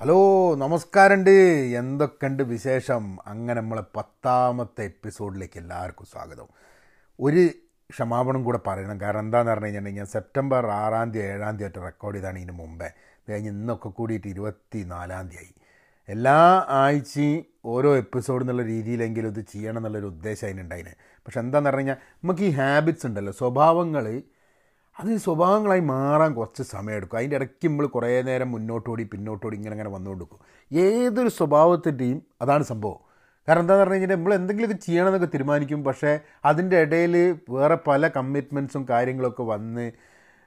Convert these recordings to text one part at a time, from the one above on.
Hello നമസ്കാരമുണ്ട് എന്തൊക്കെയുണ്ട് വിശേഷം? അങ്ങനെ നമ്മളെ പത്താമത്തെ എപ്പിസോഡിലേക്ക് എല്ലാവർക്കും സ്വാഗതം. ഒരു ക്ഷമാപണം കൂടെ പറയണം. കാരണം എന്താണെന്ന് പറഞ്ഞു കഴിഞ്ഞിട്ടുണ്ടെങ്കിൽ സെപ്റ്റംബർ ആറാം തീയതി ഏഴാം തീയതി ആയിട്ട് റെക്കോർഡ് ചെയ്താണ് ഇതിന് മുമ്പേ. കഴിഞ്ഞ് ഇന്നൊക്കെ കൂടിയിട്ട് ഇരുപത്തി നാലാം തീയതി എല്ലാ ആഴ്ചയും ഓരോ എപ്പിസോഡ് എന്നുള്ള രീതിയിലെങ്കിലും ഇത് ചെയ്യണം എന്നുള്ളൊരു ഉദ്ദേശം അതിനുണ്ടായിന്. പക്ഷെ എന്താണെന്ന് പറഞ്ഞു കഴിഞ്ഞാൽ നമുക്ക് ഈ ഹാബിറ്റ്സ് ഉണ്ടല്ലോ സ്വഭാവങ്ങൾ അത് സ്വഭാവങ്ങളായി മാറാൻ കുറച്ച് സമയമെടുക്കും. അതിന്റെ ഇടയ്ക്ക് നമ്മൾ കുറേ നേരം മുന്നോട്ടോടി പിന്നോട്ടോടി ഇങ്ങനെ അങ്ങനെ ഇങ്ങനെ വന്നുകൊടുക്കും ഏതൊരു സ്വഭാവത്തിന്റെയും അതാണ് സംഭവം. കാരണം എന്താണെന്ന് പറഞ്ഞു കഴിഞ്ഞാൽ നമ്മൾ എന്തെങ്കിലുമൊക്കെ ചെയ്യണമെന്നൊക്കെ തീരുമാനിക്കും. പക്ഷേ അതിന്റെ ഇടയിൽ വേറെ പല കമ്മിറ്റ്മെന്റ്സും കാര്യങ്ങളൊക്കെ വന്ന്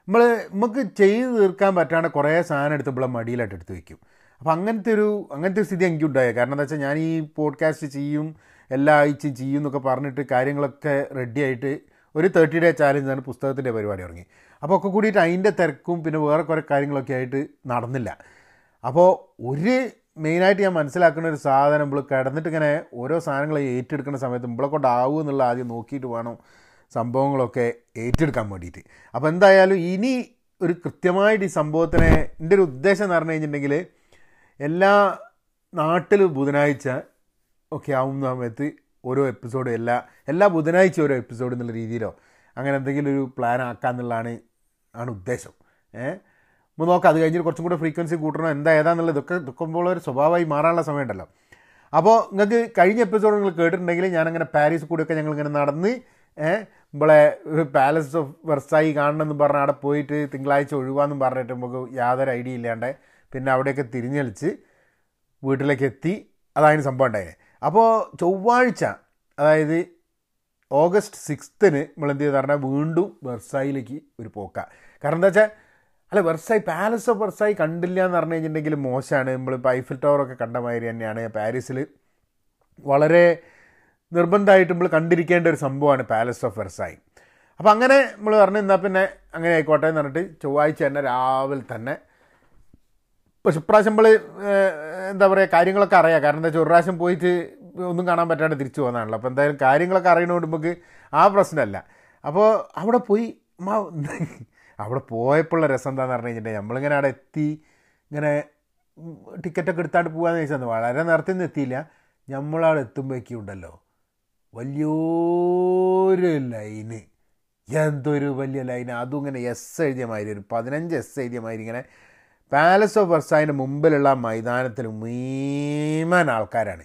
നമ്മൾ നമുക്ക് ചെയ്ത് തീർക്കാൻ പറ്റാണ്ട് കുറേ സാധനം എടുത്ത് നമ്മളെ മടിയിലായിട്ട് എടുത്ത് വയ്ക്കും. അപ്പോൾ അങ്ങനത്തെ ഒരു അങ്ങനത്തെ ഒരു സ്ഥിതി എനിക്കുണ്ടായത് കാരണം എന്താ വെച്ചാൽ ഞാൻ ഈ പോഡ്കാസ്റ്റ് ചെയ്യും എല്ലാ ആഴ്ചയും ചെയ്യും എന്നൊക്കെ പറഞ്ഞിട്ട് കാര്യങ്ങളൊക്കെ റെഡിയായിട്ട് ഒരു തേർട്ടി ഡേ ചാലഞ്ച് ആണ് പുസ്തകത്തിന്റെ പരിപാടി ഇറങ്ങി അപ്പോൾ ഒക്കെ കൂടിയിട്ട് അതിന്റെ തിരക്കും പിന്നെ വേറെ കുറേ കാര്യങ്ങളൊക്കെ ആയിട്ട് നടന്നില്ല. അപ്പോൾ ഒരു മെയിനായിട്ട് ഞാൻ മനസ്സിലാക്കുന്ന ഒരു സാധനം നമ്മൾ കിടന്നിട്ട് ഇങ്ങനെ ഓരോ സാധനങ്ങൾ ഏറ്റെടുക്കുന്ന സമയത്ത് നമ്മളെ കൊണ്ടാവും എന്നുള്ള ആദ്യം നോക്കിയിട്ട് വേണം സംഭവങ്ങളൊക്കെ ഏറ്റെടുക്കാൻ വേണ്ടിയിട്ട്. അപ്പോൾ എന്തായാലും ഇനി ഒരു കൃത്യമായിട്ട് ഈ സംഭവത്തിനെ എന്റെ ഒരു ഉദ്ദേശം എന്ന് പറഞ്ഞു കഴിഞ്ഞിട്ടുണ്ടെങ്കിൽ എല്ലാ നാട്ടിലും ബുധനാഴ്ച ഒക്കെ ആവുന്ന സമയത്ത് ഓരോ എപ്പിസോഡും എല്ലാ എല്ലാ ബുധനാഴ്ച ഓരോ എപ്പിസോഡ് എന്നുള്ള രീതിയിലോ അങ്ങനെ എന്തെങ്കിലും ഒരു പ്ലാൻ ആക്കാമെന്നുള്ളതാണ് ആണ് ഉദ്ദേശം. ഏഹ് നമ്മൾ നോക്കാം അത് കഴിഞ്ഞിട്ട് കുറച്ചും കൂടെ ഫ്രീക്വൻസി കൂട്ടണം എന്താ ഏതാന്നുള്ളത് ഇതൊക്കെ ദുഃഖമ്പോൾ ഒരു സ്വഭാവമായി മാറാനുള്ള സമയമുണ്ടല്ലോ. അപ്പോൾ നിങ്ങൾക്ക് കഴിഞ്ഞ എപ്പിസോഡ് നിങ്ങൾ കേട്ടിട്ടുണ്ടെങ്കിൽ ഞാനങ്ങനെ പാരീസ് കൂടിയൊക്കെ ഞങ്ങളിങ്ങനെ നടന്ന് നമ്മളെ പാലസ് ഓഫ് വെർസായി കാണണമെന്ന് പറഞ്ഞ് അവിടെ പോയിട്ട് തിങ്കളാഴ്ച ഒഴിവാന്നും പറഞ്ഞിട്ട് നമുക്ക് യാതൊരു ഐഡിയ ഇല്ലാണ്ട് പിന്നെ അവിടെയൊക്കെ തിരിഞ്ഞളിച്ച് വീട്ടിലേക്ക് എത്തി. അതാണ് സംഭവം ഉണ്ടായത് അപ്പോൾ ചൊവ്വാഴ്ച അതായത് ഓഗസ്റ്റ് സിക്സ്ത്തിന് ചെയ്ത് പറഞ്ഞാൽ വീണ്ടും വെർസായിലേക്ക് ഒരു പോക്ക. കാരണം എന്താ വെച്ചാൽ അല്ല വെർസായി പാലസ് ഓഫ് വെർസായി കണ്ടില്ല എന്ന് പറഞ്ഞു കഴിഞ്ഞിട്ടുണ്ടെങ്കിൽ മോശമാണ് നമ്മൾ ഇപ്പോൾ ഐഫിൽ ടവറൊക്കെ കണ്ട മാതിരി തന്നെയാണ്. പാരീസിൽ വളരെ നിർബന്ധമായിട്ട് നമ്മൾ കണ്ടിരിക്കേണ്ട ഒരു സംഭവമാണ് പാലസ് ഓഫ് വെർസായി. അപ്പോൾ അങ്ങനെ നമ്മൾ പറഞ്ഞു എന്നാൽ പിന്നെ അങ്ങനെ ആയിക്കോട്ടെ എന്ന് പറഞ്ഞിട്ട് ചൊവ്വാഴ്ച തന്നെ രാവിലെ തന്നെ പക്ഷെ ഇപ്രാവശ്യം നമ്മൾ എന്താ പറയുക കാര്യങ്ങളൊക്കെ അറിയാം. കാരണം എന്താ വെച്ചാൽ ഒരു പോയിട്ട് ഒന്നും കാണാൻ പറ്റാണ്ട് തിരിച്ചു പോകുന്നതാണല്ലോ അപ്പോൾ എന്തായാലും കാര്യങ്ങളൊക്കെ അറിയണോണ്ട് നമുക്ക് ആ പ്രശ്നമല്ല അപ്പോൾ അവിടെ പോയി അവിടെ പോയപ്പോഴുള്ള രസം എന്താണെന്ന് പറഞ്ഞു കഴിഞ്ഞിട്ടുണ്ടെങ്കിൽ നമ്മളിങ്ങനെ അവിടെ എത്തി ഇങ്ങനെ ടിക്കറ്റൊക്കെ എടുത്താണ്ട് പോകാമെന്ന് ചോദിച്ചാൽ വളരെ നേരത്തെ ഒന്നും എത്തിയില്ല. നമ്മളവിടെ എത്തുമ്പോഴേക്കും ഉണ്ടല്ലോ വലിയൊരു ലൈന്. എന്തൊരു വലിയ ലൈന്. അതും ഇങ്ങനെ എസ് എഴുതിയ മാതിരി ഒരു പതിനഞ്ച് എസ് എഴുതിയ മാതിരി ഇങ്ങനെ പാലസ് ഓഫ് വെർസായിന്റെ മുമ്പിലുള്ള മൈതാനത്തിൽ മീമാൻ ആൾക്കാരാണ്.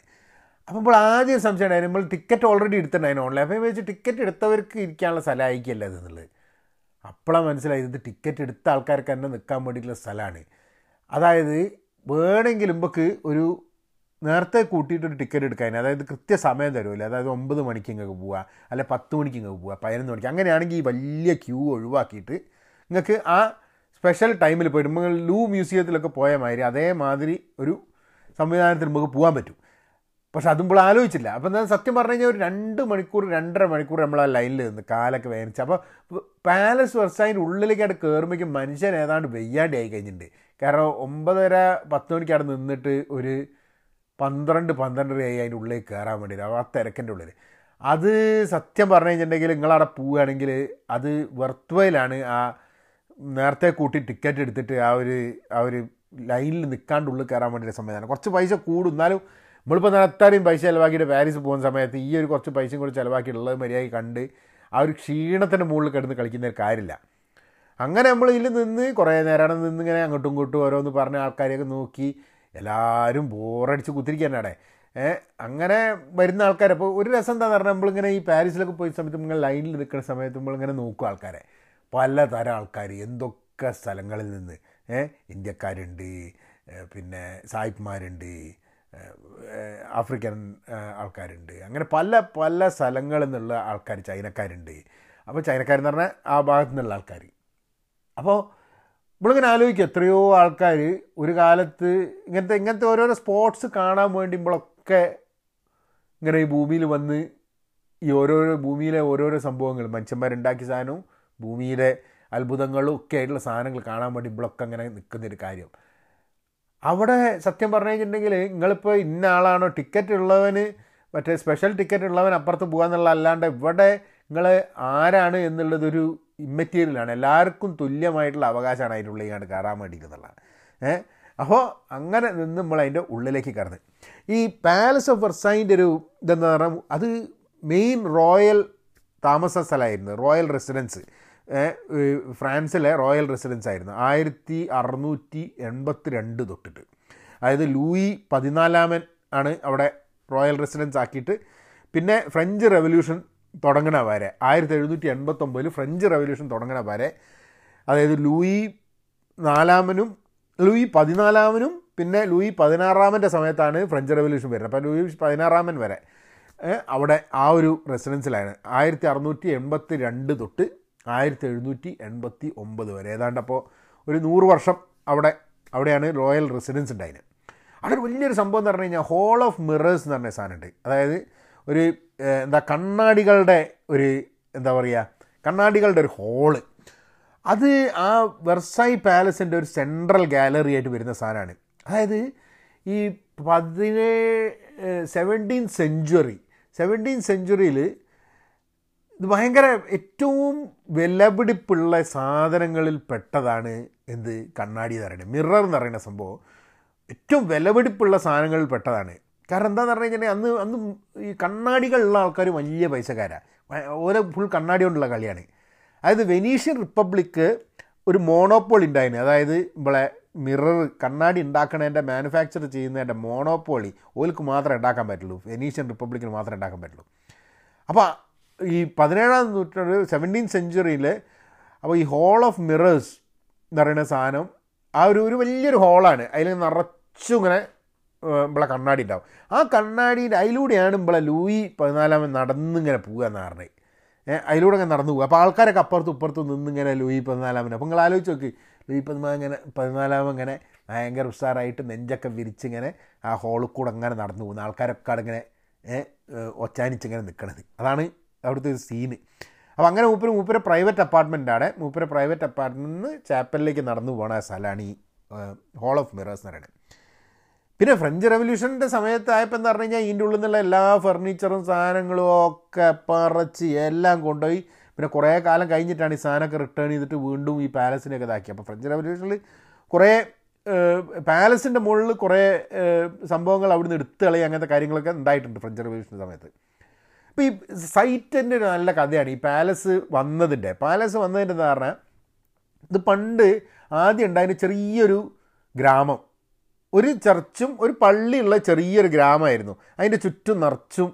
അപ്പോൾ ഇപ്പോൾ ആദ്യം സംശയം ഉണ്ടായിരുന്നു. നമ്മൾ ടിക്കറ്റ് ഓൾറെഡി എടുത്തിട്ടുണ്ടായിരുന്നു. ഓൺലൈൻ അപ്പോൾ വെച്ച് ടിക്കറ്റ് എടുത്തവർക്ക് ഇരിക്കാനുള്ള സ്ഥലമായിരിക്കില്ല ഇതെന്നുള്ളത് അപ്പോഴാണ് മനസ്സിലായത് ഇത് ടിക്കറ്റ് എടുത്ത ആൾക്കാർക്ക് തന്നെ നിൽക്കാൻ വേണ്ടിയിട്ടുള്ള സ്ഥലമാണ്. അതായത് വേണമെങ്കിൽ മുമ്പക്ക് ഒരു നേരത്തെ കൂട്ടിയിട്ടൊരു ടിക്കറ്റ് എടുക്കാൻ. അതായത് കൃത്യസമയം തരുമല്ലോ അതായത് ഒമ്പത് മണിക്ക് ഇങ്ങോട്ട് പോവുക അല്ലെ പത്ത് മണിക്ക് ഇങ്ങോട്ട് പോവുക പതിനൊന്ന് മണിക്ക്. അങ്ങനെയാണെങ്കിൽ ഈ വലിയ ക്യൂ ഒഴിവാക്കിയിട്ട് നിങ്ങൾക്ക് ആ സ്പെഷ്യൽ ടൈമിൽ പോയിട്ട് നമ്മൾ ലൂ മ്യൂസിയത്തിലൊക്കെ പോയ മാതിരി അതേമാതിരി ഒരു സംവിധാനത്തിൽ നമുക്ക് പോകാൻ പറ്റും. പക്ഷെ അതും ഇപ്പോൾ ആലോചിച്ചില്ല. അപ്പോൾ എന്താ സത്യം പറഞ്ഞു കഴിഞ്ഞാൽ ഒരു രണ്ട് മണിക്കൂർ രണ്ടര മണിക്കൂർ നമ്മൾ ആ ലൈനിൽ നിന്ന് കാലൊക്കെ വേനിച്ച്. അപ്പോൾ പാലസ് വെർസായിന്റെ ഉള്ളിലേക്കായിട്ട് കയറുമ്പോഴേക്കും മനുഷ്യൻ ഏതാണ്ട് വെയ്യാണ്ടി ആയി കഴിഞ്ഞിട്ടുണ്ട്. കാരണം ഒമ്പതര പത്ത് മണിക്ക് നിന്നിട്ട് ഒരു പന്ത്രണ്ട് പന്ത്രണ്ടര ആയി അതിന്റെ ഉള്ളിൽ കയറാൻ വേണ്ടിയിട്ട്. ആ തിരക്കിന്റെ ഉള്ളിൽ അത് സത്യം പറഞ്ഞു കഴിഞ്ഞിട്ടുണ്ടെങ്കിൽ നിങ്ങളവിടെ പോവുകയാണെങ്കിൽ അത് വെർത്തുവയിലാണ് ആ നേരത്തെ കൂട്ടി ടിക്കറ്റ് എടുത്തിട്ട് ആ ഒരു ആ ഒരു ലൈനിൽ നിൽക്കാണ്ട് ഉള്ളിൽ കയറാൻ വേണ്ടിയിട്ട് സംവിധാനം. കുറച്ച് പൈസ കൂടും. എന്നാലും നമ്മളിപ്പോൾ അത്രയും പൈസ ചിലവാക്കിയിട്ട് പാരീസ് പോകുന്ന സമയത്ത് ഈ ഒരു കുറച്ച് പൈസയും കൂടി ചിലവാക്കിയിട്ടുള്ളത് മര്യാദയ്ക്ക് കണ്ട് ആ ഒരു ക്ഷീണത്തിന്റെ മുകളിൽ കിടന്ന് കളിക്കുന്ന ഒരു കാര്യമില്ല. അങ്ങനെ നമ്മൾ ഇതിൽ നിന്ന് കുറേ നേരം നിന്ന് ഇങ്ങനെ അങ്ങോട്ടും ഇങ്ങോട്ടും ഓരോന്ന് പറഞ്ഞ ആൾക്കാരെയൊക്കെ നോക്കി എല്ലാവരും ബോറടിച്ച് കുത്തിരിക്കാനാടെ അങ്ങനെ വരുന്ന ആൾക്കാർ അപ്പോൾ ഒരു രസം എന്താണെന്ന് പറഞ്ഞാൽ നമ്മളിങ്ങനെ ഈ പാരീസിലൊക്കെ പോയ സമയത്ത് നമ്മൾ ലൈനിൽ നിൽക്കുന്ന സമയത്ത് നമ്മളിങ്ങനെ നോക്കും ആൾക്കാരെ. പലതരം ആൾക്കാർ എന്തൊക്കെ സ്ഥലങ്ങളിൽ നിന്ന് ഇന്ത്യക്കാരുണ്ട് പിന്നെ സായിപ്പ്മാരുണ്ട് ആഫ്രിക്കൻ ആൾക്കാരുണ്ട്. അങ്ങനെ പല പല സ്ഥലങ്ങളിൽ നിന്നുള്ള ആൾക്കാർ ചൈനക്കാരുണ്ട്. അപ്പോൾ ചൈനക്കാരെന്ന് പറഞ്ഞാൽ ആ ഭാഗത്തു നിന്നുള്ള ആൾക്കാർ അപ്പോൾ നമ്മളിങ്ങനെ ആലോചിക്കും എത്രയോ ആൾക്കാർ ഒരു കാലത്ത് ഇങ്ങനത്തെ ഇങ്ങനത്തെ ഓരോരോ സ്പോർട്സ് കാണാൻ വേണ്ടി വേണ്ടിയുമ്പോഴൊക്കെ ഇങ്ങനെ ഈ ഭൂമിയിൽ വന്ന് ഈ ഓരോരോ ഭൂമിയിലെ ഓരോരോ സംഭവങ്ങൾ മനുഷ്യന്മാരുണ്ടാക്കിയ സാധനവും ഭൂമിയിലെ അത്ഭുതങ്ങളും ഒക്കെ ആയിട്ടുള്ള സാധനങ്ങൾ കാണാൻ വേണ്ടി ഇവളൊക്കെ അങ്ങനെ നിൽക്കുന്നൊരു കാര്യം. അവിടെ സത്യം പറഞ്ഞു കഴിഞ്ഞിട്ടുണ്ടെങ്കിൽ നിങ്ങളിപ്പോൾ ഇന്ന ആളാണോ? ടിക്കറ്റ് ഉള്ളവന് മറ്റേ സ്പെഷ്യൽ ടിക്കറ്റ് ഉള്ളവൻ അപ്പുറത്ത് പോകാന്നുള്ള അല്ലാണ്ട് ഇവിടെ നിങ്ങൾ ആരാണ് എന്നുള്ളതൊരു ഇമ്മറ്റീരിയലാണ് എല്ലാവർക്കും തുല്യമായിട്ടുള്ള അവകാശമാണ് അതിന്റെ ഉള്ളിൽ കയറാൻ വേണ്ടിയിരുന്നുള്ളത്. ഏഹ് അപ്പോൾ അങ്ങനെ നിന്ന് നമ്മൾ അതിന്റെ ഉള്ളിലേക്ക് കടന്ന്. ഈ പാലസ് ഓഫ് വെർസൈന്റെ ഒരു ഇതെന്ന് പറഞ്ഞാൽ അത് മെയിൻ റോയൽ താമസ സ്ഥലമായിരുന്നു. റോയൽ റെസിഡൻസ് ഫ്രാൻസിലെ റോയൽ റെസിഡൻസ് ആയിരുന്നു. ആയിരത്തി അറുന്നൂറ്റി എൺപത്തി രണ്ട് തൊട്ടിട്ട്. അതായത് ലൂയി പതിനാലാമൻ ആണ് അവിടെ റോയൽ റെസിഡൻസ് ആക്കിയിട്ട്. പിന്നെ ഫ്രഞ്ച് റെവല്യൂഷൻ തുടങ്ങണ വരെ ആയിരത്തി എഴുന്നൂറ്റി എൺപത്തൊമ്പതിൽ ഫ്രഞ്ച് റെവല്യൂഷൻ തുടങ്ങണ വരെ അതായത് ലൂയി നാലാമനും ലൂയി പതിനാലാമനും പിന്നെ ലൂയി പതിനാറാമന്റെ സമയത്താണ് ഫ്രഞ്ച് റെവല്യൂഷൻ വരുന്നത്. അപ്പോൾ ലൂയി പതിനാറാമൻ വരെ അവിടെ ആ ഒരു റെസിഡൻസിലാണ്. ആയിരത്തി അറുന്നൂറ്റി എൺപത്തി രണ്ട് തൊട്ട് ആയിരത്തി എഴുന്നൂറ്റി എൺപത്തി ഒമ്പത് വരെ. ഏതാണ്ട് അപ്പോൾ ഒരു നൂറ് വർഷം അവിടെ അവിടെയാണ് റോയൽ റെസിഡൻസ് ഉണ്ടായിന്. അവിടെ ഒരു വലിയൊരു സംഭവം എന്ന് പറഞ്ഞു കഴിഞ്ഞാൽ ഹോൾ ഓഫ് മിറേഴ്സ് എന്ന് പറഞ്ഞ സാധനമുണ്ട് അതായത് ഒരു എന്താ കണ്ണാടികളുടെ ഒരു എന്താ പറയുക കണ്ണാടികളുടെ ഒരു ഹോൾ അത് ആ വെർസായി പാലസിന്റെ ഒരു സെൻട്രൽ ഗാലറി ആയിട്ട് വരുന്ന സാധനമാണ്. അതായത് ഈ പതിനേ സെവന്റീൻ സെഞ്ച്വറി സെവന്റീൻ സെഞ്ച്വറിയിൽ ഇത് ഭയങ്കര ഏറ്റവും വിലപിടിപ്പുള്ള സാധനങ്ങളിൽ പെട്ടതാണ് എന്ത്? കണ്ണാടി എന്ന് പറയുന്നത്. മിറർ എന്ന് പറയുന്ന സംഭവം ഏറ്റവും വിലപിടിപ്പുള്ള സാധനങ്ങളിൽ പെട്ടതാണ്. കാരണം എന്താണെന്ന് പറഞ്ഞു കഴിഞ്ഞാൽ അന്ന് അന്ന് ഈ കണ്ണാടികളുള്ള ആൾക്കാർ വലിയ പൈസക്കാരാണ് ഓരോ ഫുൾ കണ്ണാടി കൊണ്ടുള്ള കളിയാണ്. അതായത് വെനീഷ്യൻ റിപ്പബ്ലിക്ക് ഒരു മോണോപോളി ഉണ്ടായിരുന്നു. അതായത് ഇവിടെ മിറർ കണ്ണാടി ഉണ്ടാക്കണതിന്റെ മാനുഫാക്ചർ ചെയ്യുന്നതിന്റെ മോണോപോളി ഓൽക്ക് മാത്രമേ ഉണ്ടാക്കാൻ പറ്റുള്ളൂ. വെനീഷ്യൻ റിപ്പബ്ലിക്കിന് മാത്രമേ ഉണ്ടാക്കാൻ പറ്റുള്ളൂ. അപ്പോൾ ഈ പതിനേഴാം നൂറ്റാണ്ട് സെവന്റീൻ സെഞ്ച്വറിയിൽ അപ്പോൾ ഈ ഹോൾ ഓഫ് മിറേഴ്സ് എന്ന് പറയുന്ന സാധനം ആ ഒരു ഒരു വലിയൊരു ഹോളാണ് അതിൽ നിറച്ചും ഇങ്ങനെ നമ്മളെ കണ്ണാടി ഉണ്ടാവും. ആ കണ്ണാടിന്റെ അതിലൂടെയാണ് നമ്മളെ ലൂയി പതിനാലാമൻ നടന്നിങ്ങനെ പോകുക എന്ന് പറഞ്ഞത് അതിലൂടെ ഇങ്ങനെ നടന്നു പോകുക അപ്പോൾ ആൾക്കാരൊക്കെ അപ്പുറത്തും ഇപ്പുറത്തും നിന്നിങ്ങനെ ലൂയി പതിനാലാമൻ അപ്പോൾ നിങ്ങൾ ആലോചിച്ച് നോക്കി ലൂയി പതിനാല് ഇങ്ങനെ പതിനാലാമൻ ഇങ്ങനെ ഭയങ്കര ഉഷാറായിട്ട് നെഞ്ചൊക്കെ വിരിച്ചിങ്ങനെ ആ ഹോളിൽ കൂടെ അങ്ങനെ നടന്നു പോകുന്ന ആൾക്കാരൊക്കെ ഇങ്ങനെ ഒച്ചാനിച്ചിങ്ങനെ നിൽക്കണത് അതാണ് അവിടുത്തെ ഒരു സീന് അപ്പോൾ അങ്ങനെ മൂപ്പര് മൂപ്പര് പ്രൈവറ്റ് അപ്പാർട്ട്മെന്റാണ് മൂപ്പര് പ്രൈവറ്റ് അപ്പാർട്ട്മെന്റിൽ നിന്ന് ചാപ്പലിലേക്ക് നടന്നു പോണ സ്ഥലമാണ് ഈ ഹോൾ ഓഫ് മിറേഴ്സ് എന്ന് പറയുന്നത്. പിന്നെ ഫ്രഞ്ച് റെവല്യൂഷന്റെ സമയത്തായപ്പോൾ എന്ന് പറഞ്ഞു കഴിഞ്ഞാൽ ഇതിന്റെ ഉള്ളിൽ നിന്നുള്ള എല്ലാ ഫർണിച്ചറും സാധനങ്ങളും ഒക്കെ പറിച്ച് എല്ലാം കൊണ്ടുപോയി. പിന്നെ കുറേ കാലം കഴിഞ്ഞിട്ടാണ് ഈ സാധനമൊക്കെ റിട്ടേൺ ചെയ്തിട്ട് വീണ്ടും ഈ പാലസിനെയൊക്കെ ഇതാക്കി അപ്പോൾ ഫ്രഞ്ച് റെവല്യൂഷനിൽ കുറേ പാലസിന്റെ മുകളിൽ കുറേ സംഭവങ്ങൾ അവിടുന്ന് എടുത്ത് കളി അങ്ങനത്തെ കാര്യങ്ങളൊക്കെ ഉണ്ടായിട്ടുണ്ട് ഫ്രഞ്ച് റെവല്യൂഷന്റെ സമയത്ത്. അപ്പോൾ ഈ സൈറ്റിന്റെ ഒരു നല്ല കഥയാണ് ഈ പാലസ് വന്നതിന്റെ പാലസ് വന്നതിന്റെ കാരണം ഇത് പണ്ട് ആദ്യം ഉണ്ടായിരുന്ന ചെറിയൊരു ഗ്രാമം. ഒരു ചർച്ചും ഒരു പള്ളിയുള്ള ചെറിയൊരു ഗ്രാമമായിരുന്നു അതിന്റെ ചുറ്റും നിറച്ചും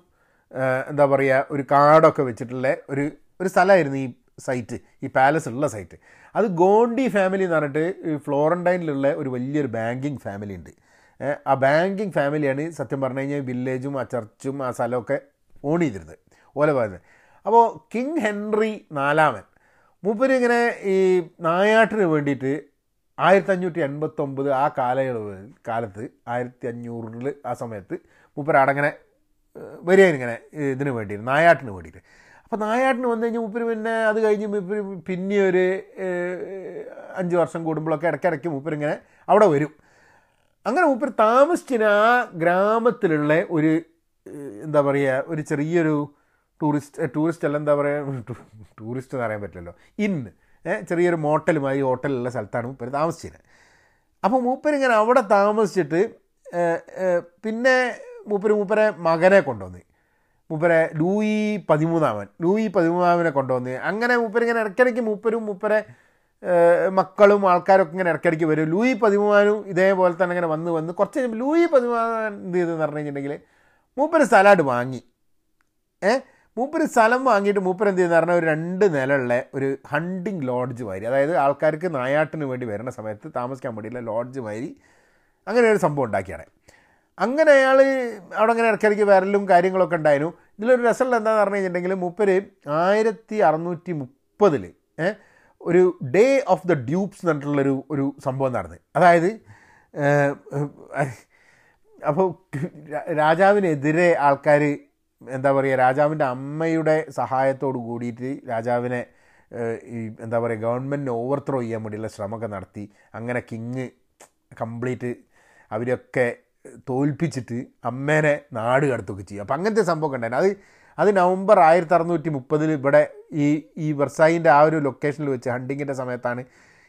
എന്താ പറയുക ഒരു കാടൊക്കെ വെച്ചിട്ടുള്ള ഒരു ഒരു സ്ഥലമായിരുന്നു ഈ സൈറ്റ് ഈ പാലസ് ഉള്ള സൈറ്റ്. അത് ഗോണ്ടി ഫാമിലി എന്ന് പറഞ്ഞിട്ട് ഫ്ലോറന്റൈനിലുള്ള ഒരു വലിയൊരു ബാങ്കിങ് ഫാമിലി ഉണ്ട്. ആ ബാങ്കിങ് ഫാമിലിയാണ് സത്യം പറഞ്ഞു കഴിഞ്ഞാൽ വില്ലേജും ആ ചർച്ചും ആ സ്ഥലമൊക്കെ ഓൺ ചെയ്തിരുന്നത് ഓലെ പറയുന്നത് അപ്പോൾ കിങ് ഹെൻറി നാലാമൻ. മൂപ്പരിങ്ങനെ ഈ നായാട്ടിന് വേണ്ടിയിട്ട് ആയിരത്തി അഞ്ഞൂറ്റി എൺപത്തൊമ്പത് ആ കാലയളവ് കാലത്ത് ആയിരത്തി അഞ്ഞൂറിൽ ആ സമയത്ത് മൂപ്പരാടങ്ങനെ വരികയാണ് ഇങ്ങനെ ഇതിന് വേണ്ടിയിട്ട് നായാട്ടിന് വേണ്ടിയിട്ട്. അപ്പോൾ നായാട്ടിന് വന്നു കഴിഞ്ഞാൽ മൂപ്പര് പിന്നെ അത് കഴിഞ്ഞ് മൂപ്പര് പിന്നെ ഒരു അഞ്ച് വർഷം കൂടുമ്പോഴൊക്കെ ഇടയ്ക്കിടയ്ക്ക് മൂപ്പരിങ്ങനെ അവിടെ വരും. അങ്ങനെ മൂപ്പര് താമസിച്ചിന് ആ ഗ്രാമത്തിലുള്ള ഒരു എന്താ പറയുക ഒരു ചെറിയൊരു ടൂറിസ്റ്റ് ടൂറിസ്റ്റ് അല്ല എന്താ പറയുക ടൂറിസ്റ്റ് എന്ന് പറയാൻ പറ്റില്ലല്ലോ. ഇൻ ചെറിയൊരു മോട്ടലുമായി ഹോട്ടലുള്ള സ്ഥലത്താണ് മൂപ്പര് താമസിച്ചത് അപ്പോൾ മൂപ്പര് ഇങ്ങനെ അവിടെ താമസിച്ചിട്ട് പിന്നെ മൂപ്പര് മൂപ്പരെ മകനെ കൊണ്ടുവന്ന്. മൂപ്പരെ ലൂയി പതിമൂന്നാമൻ ലൂയി പതിമൂന്നാമനെ കൊണ്ടുവന്ന്. അങ്ങനെ മൂപ്പരിങ്ങനെ ഇടയ്ക്കിടയ്ക്ക് മൂപ്പരും മൂപ്പരെ മക്കളും ആൾക്കാരൊക്കെ ഇങ്ങനെ ഇടയ്ക്കിടയ്ക്ക് വരും. ലൂയി പതിമൂന്നാനും ഇതേപോലെ തന്നെ ഇങ്ങനെ വന്ന് വന്ന് കുറച്ച് ലൂയി പതിമൂന്നാൻ എന്ത് ചെയ്തെന്ന് പറഞ്ഞു കഴിഞ്ഞിട്ടുണ്ടെങ്കിൽ മൂപ്പര് സ്ഥലമായിട്ട് വാങ്ങി. ഏ? മൂപ്പര് സ്ഥലം വാങ്ങിയിട്ട് മൂപ്പര് എന്ത് ചെയ്യുന്ന? പറഞ്ഞാൽ ഒരു രണ്ട് നിലയുള്ള ഒരു ഹണ്ടിങ് ലോഡ്ജ് മാതിരി. അതായത് ആൾക്കാർക്ക് നായാട്ടിന് വേണ്ടി വരുന്ന സമയത്ത് താമസിക്കാൻ വേണ്ടിയുള്ള ലോഡ്ജ് മാതിരി അങ്ങനെ ഒരു സംഭവം ഉണ്ടാക്കിയാണ്. അങ്ങനെ അയാൾ അവിടെ അങ്ങനെ ഇടയ്ക്കിടയ്ക്ക് വരലും കാര്യങ്ങളൊക്കെ ഉണ്ടായിരുന്നു. ഇതിലൊരു രസമുള്ള എന്താണെന്ന് പറഞ്ഞു കഴിഞ്ഞിട്ടുണ്ടെങ്കിൽ മൂപ്പര് ആയിരത്തി അറുന്നൂറ്റി മുപ്പതിൽ ഒരു ഡേ ഓഫ് ദ ഡ്യൂപ്സ് എന്ന് പറഞ്ഞിട്ടുള്ളൊരു ഒരു സംഭവം നടന്നത് അതായത് അപ്പോൾ രാജാവിനെതിരെ ആൾക്കാർ എന്താ പറയുക രാജാവിന്റെ അമ്മയുടെ സഹായത്തോട് കൂടിയിട്ട് രാജാവിനെ ഈ എന്താ പറയുക ഗവൺമെന്റിനെ ഓവർത്രോ ചെയ്യാൻ വേണ്ടിയുള്ള ശ്രമമൊക്കെ നടത്തി അങ്ങനെ കിങ് കംപ്ലീറ്റ് അവരൊക്കെ തോൽപ്പിച്ചിട്ട് അമ്മേനെ നാട് കടത്തുകയൊക്കെ ചെയ്യും. അപ്പം അങ്ങനത്തെ സംഭവമൊക്കെ ഉണ്ടായിരുന്നു. അത് അത് നവംബർ ആയിരത്തി അറുന്നൂറ്റി മുപ്പതിൽ ഇവിടെ ഈ ഈ വെർസായിന്റെ ആ ഒരു ലൊക്കേഷനിൽ വെച്ച് ഹണ്ടിങ്ങിന്റെ സമയത്താണ്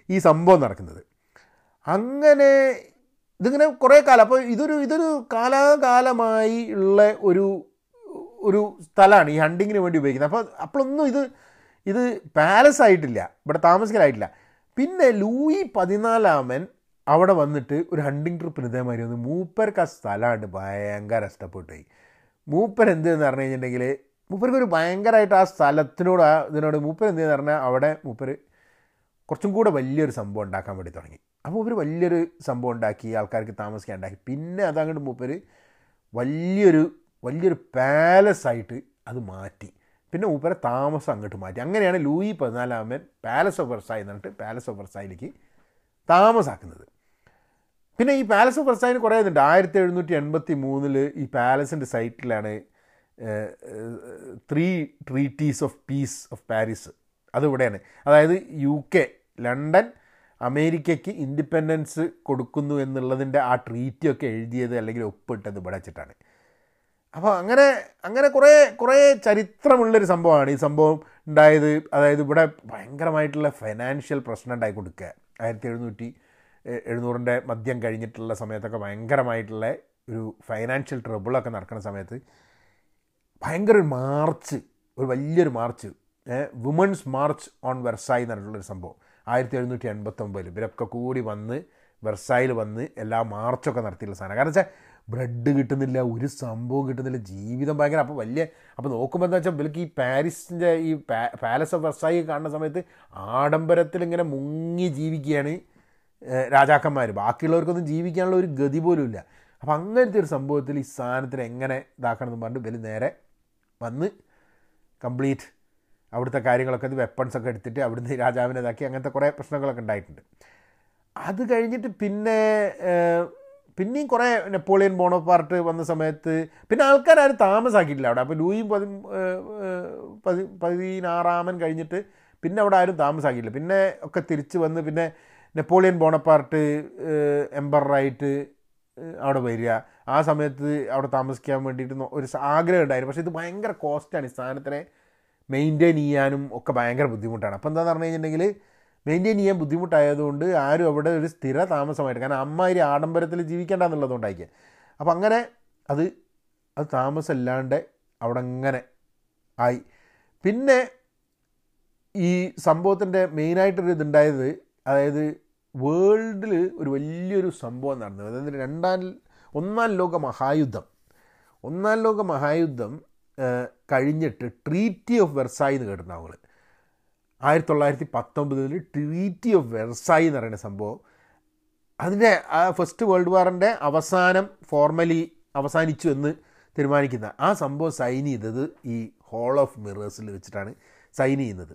ഈ സംഭവം നടക്കുന്നത്. അങ്ങനെ ഇതിങ്ങനെ കുറേ കാലം. അപ്പോൾ ഇതൊരു ഇതൊരു കാലാകാലമായി ഉള്ള ഒരു ഒരു സ്ഥലമാണ് ഈ ഹണ്ടിങ്ങിന് വേണ്ടി ഉപയോഗിക്കുന്നത്. അപ്പോൾ അപ്പോഴൊന്നും ഇത് ഇത് പാലസ് ആയിട്ടില്ല. ഇവിടെ താമസിക്കലായിട്ടില്ല. പിന്നെ ലൂയി പതിനാലാമൻ അവിടെ വന്നിട്ട് ഒരു ഹണ്ടിങ് ട്രിപ്പിന് ഇതേമാതിരി വന്ന്. മൂപ്പർക്ക് ആ സ്ഥലമായിട്ട് ഭയങ്കര ഇഷ്ടപ്പെട്ടു. മൂപ്പർ എന്ത് എന്ന് പറഞ്ഞു കഴിഞ്ഞിട്ടുണ്ടെങ്കിൽ മൂപ്പർക്ക് ഒരു ഭയങ്കരമായിട്ട് ആ സ്ഥലത്തിനോട് ആ ഇതിനോട് മൂപ്പർ എന്ത് എന്ന് പറഞ്ഞാൽ അവിടെ മൂപ്പർ കുറച്ചും കൂടെ വലിയൊരു സംഭവം ഉണ്ടാക്കാൻ വേണ്ടി തുടങ്ങി. അപ്പോൾ ഒരു വലിയൊരു സംഭവം ഉണ്ടാക്കി ആൾക്കാർക്ക് താമസിക്കാൻ ഉണ്ടാക്കി. പിന്നെ അതങ്ങോട്ട് മൂപ്പർ വലിയൊരു വലിയൊരു പാലസ് ആയിട്ട് അത് മാറ്റി. പിന്നെ മൂപ്പരെ താമസം അങ്ങോട്ട് മാറ്റി. അങ്ങനെയാണ് ലൂയി പതിനാലാമൻ പാലസ് ഓഫ് വെർസായി എന്നിട്ട് പാലസ് ഓഫ് വെർസായിലേക്ക് താമസാക്കുന്നത്. പിന്നെ ഈ പാലസ് ഓഫ് വെർസായിന് കുറേ ഇതുണ്ട്. ആയിരത്തി എഴുന്നൂറ്റി എൺപത്തി മൂന്നിൽ ഈ പാലസിന്റെ സൈറ്റിലാണ് three treaties of peace of Paris അതിവിടെയാണ് അതായത് യു കെ ലണ്ടൻ അമേരിക്കയ്ക്ക് ഇൻഡിപെൻഡൻസ് കൊടുക്കുന്നു എന്നുള്ളതിന്റെ ആ ട്രീറ്റിയൊക്കെ എഴുതിയത് അല്ലെങ്കിൽ ഒപ്പിട്ടത് ഇവിടെ വെച്ചിട്ടാണ്. അപ്പോൾ അങ്ങനെ അങ്ങനെ കുറേ കുറേ ചരിത്രമുള്ളൊരു സംഭവമാണ് ഈ സംഭവം ഉണ്ടായത്. അതായത് ഇവിടെ ഭയങ്കരമായിട്ടുള്ള ഫൈനാൻഷ്യൽ പ്രശ്നം ഉണ്ടായി കൊടുക്കുക. ആയിരത്തി എഴുന്നൂറ്റി എഴുന്നൂറിന്റെ മദ്യം കഴിഞ്ഞിട്ടുള്ള സമയത്തൊക്കെ ഭയങ്കരമായിട്ടുള്ള ഒരു ഫൈനാൻഷ്യൽ ട്രബിളൊക്കെ നടക്കുന്ന സമയത്ത് ഭയങ്കര ഒരു മാർച്ച് ഒരു വലിയൊരു march women's march on Versailles എന്ന് പറഞ്ഞിട്ടുള്ളൊരു സംഭവം. ആയിരത്തി എഴുന്നൂറ്റി എൺപത്തൊമ്പതിൽ ഇവരൊക്കെ കൂടി വന്ന് വെർസായിൽ വന്ന് എല്ലാ മാർച്ചൊക്കെ നടത്തിയിട്ടുള്ള സാധനം. കാരണം വെച്ചാൽ ബ്രെഡ് കിട്ടുന്നില്ല ഒരു സംഭവം കിട്ടുന്നില്ല ജീവിതം ഭയങ്കര അപ്പോൾ വലിയ അപ്പോൾ നോക്കുമ്പോൾ എന്താ വെച്ചാൽ ഇവർക്ക് ഈ പാരീസിന്റെ ഈ പാലസ് ഓഫ് വെർസായി കാണുന്ന സമയത്ത് ആഡംബരത്തിൽ ഇങ്ങനെ മുങ്ങി ജീവിക്കുകയാണ് രാജാക്കന്മാർ ബാക്കിയുള്ളവർക്കൊന്നും ജീവിക്കാനുള്ള ഒരു ഗതി പോലും ഇല്ല. അപ്പോൾ അങ്ങനത്തെ ഒരു സംഭവത്തിൽ ഈ സാധനത്തിന് എങ്ങനെ ഇതാക്കണം എന്ന് പറഞ്ഞിട്ട് ഇവർ നേരെ വന്ന് കംപ്ലീറ്റ് അവിടുത്തെ കാര്യങ്ങളൊക്കെ ഇത് വെപ്പൺസ് ഒക്കെ എടുത്തിട്ട് അവിടുന്ന് രാജാവിനെ ഇതാക്കി അങ്ങനത്തെ കുറേ പ്രശ്നങ്ങളൊക്കെ ഉണ്ടായിട്ടുണ്ട്. അത് കഴിഞ്ഞിട്ട് പിന്നെ പിന്നെയും കുറേ നെപ്പോളിയൻ ബോണോപ്പാർട്ട് വന്ന സമയത്ത് പിന്നെ ആൾക്കാരും താമസാക്കിയിട്ടില്ല അവിടെ. അപ്പോൾ ലൂയി പതി പതി പതിനാറാമൻ കഴിഞ്ഞിട്ട് പിന്നെ അവിടെ ആരും താമസാക്കിയില്ല. പിന്നെ ഒക്കെ തിരിച്ച് വന്ന് പിന്നെ നെപ്പോളിയൻ ബോണപ്പാർട്ട് എംബറായിട്ട് അവിടെ വരിക. ആ സമയത്ത് അവിടെ താമസിക്കാൻ വേണ്ടിയിട്ട് ഒരു ആഗ്രഹം ഉണ്ടായിരുന്നു. പക്ഷേ ഇത് ഭയങ്കര കോസ്റ്റാണ് ഈ സ്ഥാനത്തിനെ മെയിന്റെയിൻ ചെയ്യാനും ഒക്കെ ഭയങ്കര ബുദ്ധിമുട്ടാണ്. അപ്പോൾ എന്താണെന്ന് പറഞ്ഞു കഴിഞ്ഞിട്ടുണ്ടെങ്കിൽ മെയിന്റെയിൻ ചെയ്യാൻ ബുദ്ധിമുട്ടായതുകൊണ്ട് ആരും അവിടെ ഒരു സ്ഥിര താമസമായിട്ട് കാരണം അമ്മാതിരി ആഡംബരത്തിൽ ജീവിക്കേണ്ട എന്നുള്ളതുകൊണ്ടായിരിക്കും. അപ്പോൾ അങ്ങനെ അത് അത് താമസമില്ലാണ്ട് അവിടെ അങ്ങനെ ആയി. പിന്നെ ഈ സംഭവത്തിന്റെ മെയിനായിട്ടൊരു ഇതുണ്ടായത് അതായത് വേൾഡിൽ ഒരു വലിയൊരു സംഭവം നടന്നു അതായത് രണ്ടാം ഒന്നാം ലോക മഹായുദ്ധം. ഒന്നാം ലോക മഹായുദ്ധം കഴിഞ്ഞിട്ട് ട്രീറ്റി ഓഫ് വെർസായി എന്ന് കേട്ടിട്ടുണ്ടാവും അവൾ ആയിരത്തി തൊള്ളായിരത്തി പത്തൊമ്പതിൽ ട്രീറ്റി ഓഫ് വെർസായി എന്ന് പറയുന്ന സംഭവം അതിന്റെ ഫസ്റ്റ് വേൾഡ് വാറിന്റെ അവസാനം ഫോർമലി അവസാനിച്ചു എന്ന് തീരുമാനിക്കുന്ന ആ സംഭവം സൈൻ ചെയ്തത് ഈ ഹോൾ ഓഫ് മിറേഴ്സിൽ വെച്ചിട്ടാണ് സൈൻ ചെയ്യുന്നത്.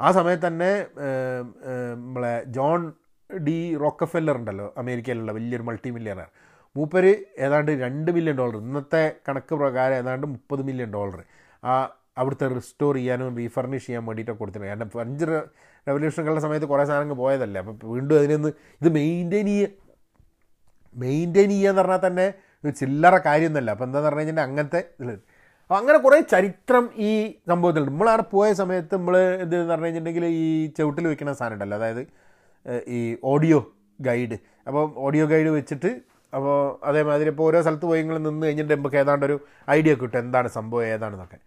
ആ സമയത്ത് തന്നെ നമ്മളെ ജോൺ ഡി റോക്കഫെല്ലർ ഉണ്ടല്ലോ അമേരിക്കയിലുള്ള വലിയൊരു മൾട്ടി മില്യണർ മൂപ്പര് ഏതാണ്ട് രണ്ട് മില്യൺ ഡോളർ ഇന്നത്തെ കണക്ക് പ്രകാരം ഏതാണ്ട് മുപ്പത് മില്യൺ ഡോളർ ആ അവിടുത്തെ റിസ്റ്റോർ ചെയ്യാനും റീഫർണിഷ് ചെയ്യാൻ വേണ്ടിയിട്ടൊക്കെ കൊടുത്തിട്ടുണ്ട്. കാരണം ഫ്രഞ്ച് റെവല്യൂഷനുകളുടെ സമയത്ത് കുറേ സാധനങ്ങൾ പോയതല്ലേ? അപ്പം വീണ്ടും അതിനൊന്ന് ഇത് മെയിന്റെയിൻ ചെയ്യുക മെയിന്റെയിൻ ചെയ്യുക എന്ന് പറഞ്ഞാൽ തന്നെ ചില്ലറ കാര്യമൊന്നുമല്ല. അപ്പോൾ എന്താണെന്ന് പറഞ്ഞു കഴിഞ്ഞാൽ അങ്ങനത്തെ അപ്പോൾ അങ്ങനെ കുറേ ചരിത്രം ഈ സംഭവത്തിലുണ്ട്. നമ്മളവിടെ പോയ സമയത്ത് നമ്മൾ ഇത് പറഞ്ഞു കഴിഞ്ഞിട്ടുണ്ടെങ്കിൽ ഈ ചവിട്ടിൽ വെക്കുന്ന സാധനം ഉണ്ടല്ലോ. അതായത് ഈ ഓഡിയോ ഗൈഡ് അപ്പോൾ ഓഡിയോ ഗൈഡ് വെച്ചിട്ട് അപ്പോൾ അതേമാതിരി ഇപ്പോൾ ഓരോ സ്ഥലത്ത് പോയി നിങ്ങൾ നിന്ന് കഴിഞ്ഞിട്ട് നമുക്ക് ഏതാണ്ട് ഒരു ഐഡിയ കിട്ടും. എന്താണ് സംഭവം ഏതാണെന്നൊക്കെ.